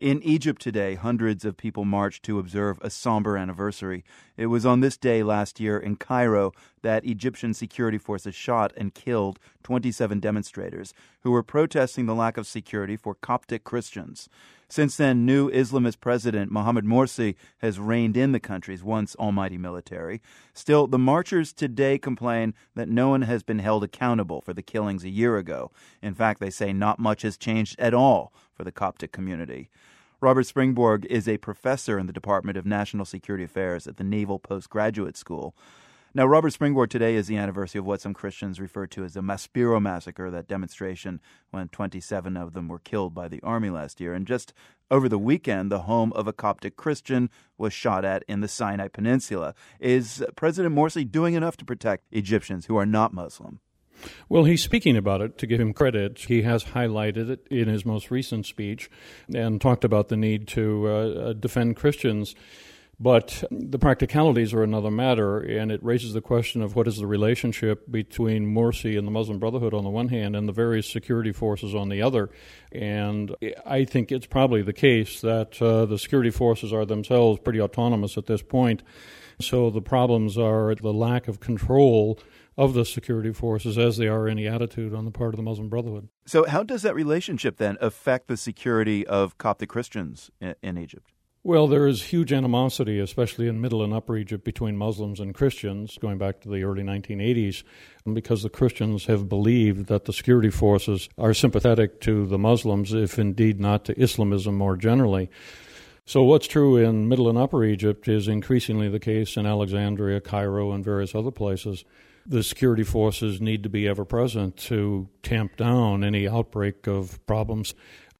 In Egypt today, hundreds of people marched to observe a somber anniversary. It was on this day last year in Cairo that Egyptian security forces shot and killed 27 demonstrators who were protesting the lack of security for Coptic Christians. Since then, new Islamist President Mohamed Morsi has reined in the country's once almighty military. Still, the marchers today complain that no one has been held accountable for the killings a year ago. In fact, they say not much has changed at all for the Coptic community. Robert Springborg is a professor in the Department of National Security Affairs at the Naval Postgraduate School. Now, Robert Springborg, today is the anniversary of what some Christians refer to as the Maspero massacre, that demonstration when 27 of them were killed by the army last year. And just over the weekend, the home of a Coptic Christian was shot at in the Sinai Peninsula. Is President Morsi doing enough to protect Egyptians who are not Muslim? Well, he's speaking about it to give him credit. He has highlighted it in his most recent speech and talked about the need to uh, uh, defend Christians. But the practicalities are another matter, and it raises the question of what is the relationship between Morsi and the Muslim Brotherhood on the one hand and the various security forces on the other. And I think it's probably the case that uh, the security forces are themselves pretty autonomous at this point. So the problems are the lack of control of the security forces as they are any attitude on the part of the Muslim Brotherhood. So, how does that relationship then affect the security of Coptic Christians in, in Egypt? Well, there is huge animosity, especially in Middle and Upper Egypt, between Muslims and Christians, going back to the early 1980s, because the Christians have believed that the security forces are sympathetic to the Muslims, if indeed not to Islamism more generally. So, what's true in Middle and Upper Egypt is increasingly the case in Alexandria, Cairo, and various other places the security forces need to be ever present to tamp down any outbreak of problems.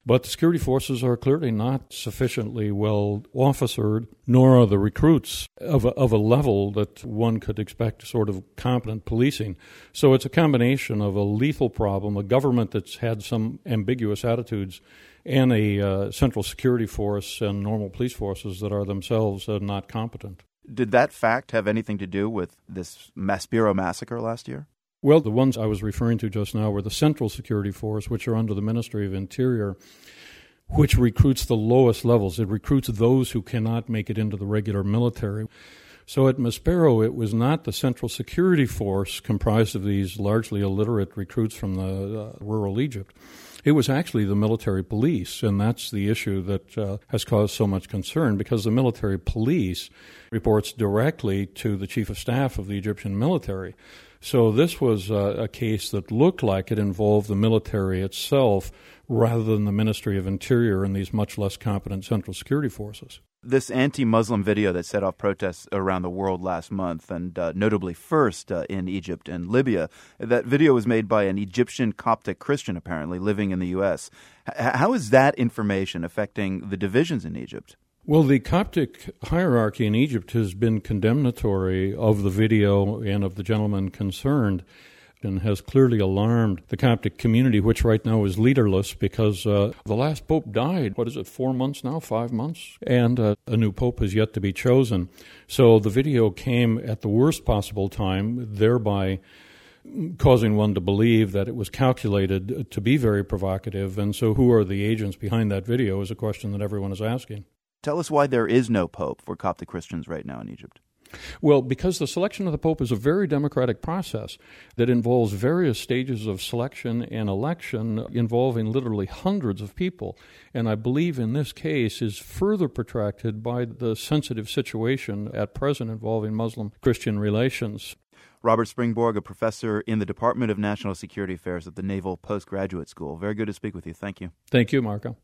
But the security forces are clearly not sufficiently well officered, nor are the recruits of a, of a level that one could expect sort of competent policing. So it's a combination of a lethal problem, a government that's had some ambiguous attitudes, and a uh, central security force and normal police forces that are themselves uh, not competent. Did that fact have anything to do with this Maspero massacre last year? Well, the ones I was referring to just now were the Central Security Force, which are under the Ministry of Interior, which recruits the lowest levels. It recruits those who cannot make it into the regular military. So at Maspero, it was not the Central Security Force comprised of these largely illiterate recruits from the uh, rural Egypt. It was actually the military police, and that's the issue that uh, has caused so much concern because the military police reports directly to the chief of staff of the Egyptian military. So this was a, a case that looked like it involved the military itself rather than the Ministry of Interior and these much less competent central security forces. This anti Muslim video that set off protests around the world last month, and uh, notably first uh, in Egypt and Libya, that video was made by an Egyptian Coptic Christian, apparently, living in the U.S. H- how is that information affecting the divisions in Egypt? Well, the Coptic hierarchy in Egypt has been condemnatory of the video and of the gentleman concerned and has clearly alarmed the Coptic community, which right now is leaderless because uh, the last pope died. What is it, four months now, five months? And uh, a new pope has yet to be chosen. So the video came at the worst possible time, thereby causing one to believe that it was calculated to be very provocative. And so, who are the agents behind that video is a question that everyone is asking. Tell us why there is no pope for Coptic Christians right now in Egypt. Well, because the selection of the Pope is a very democratic process that involves various stages of selection and election involving literally hundreds of people. And I believe in this case is further protracted by the sensitive situation at present involving Muslim Christian relations. Robert Springborg, a professor in the Department of National Security Affairs at the Naval Postgraduate School. Very good to speak with you. Thank you. Thank you, Marco.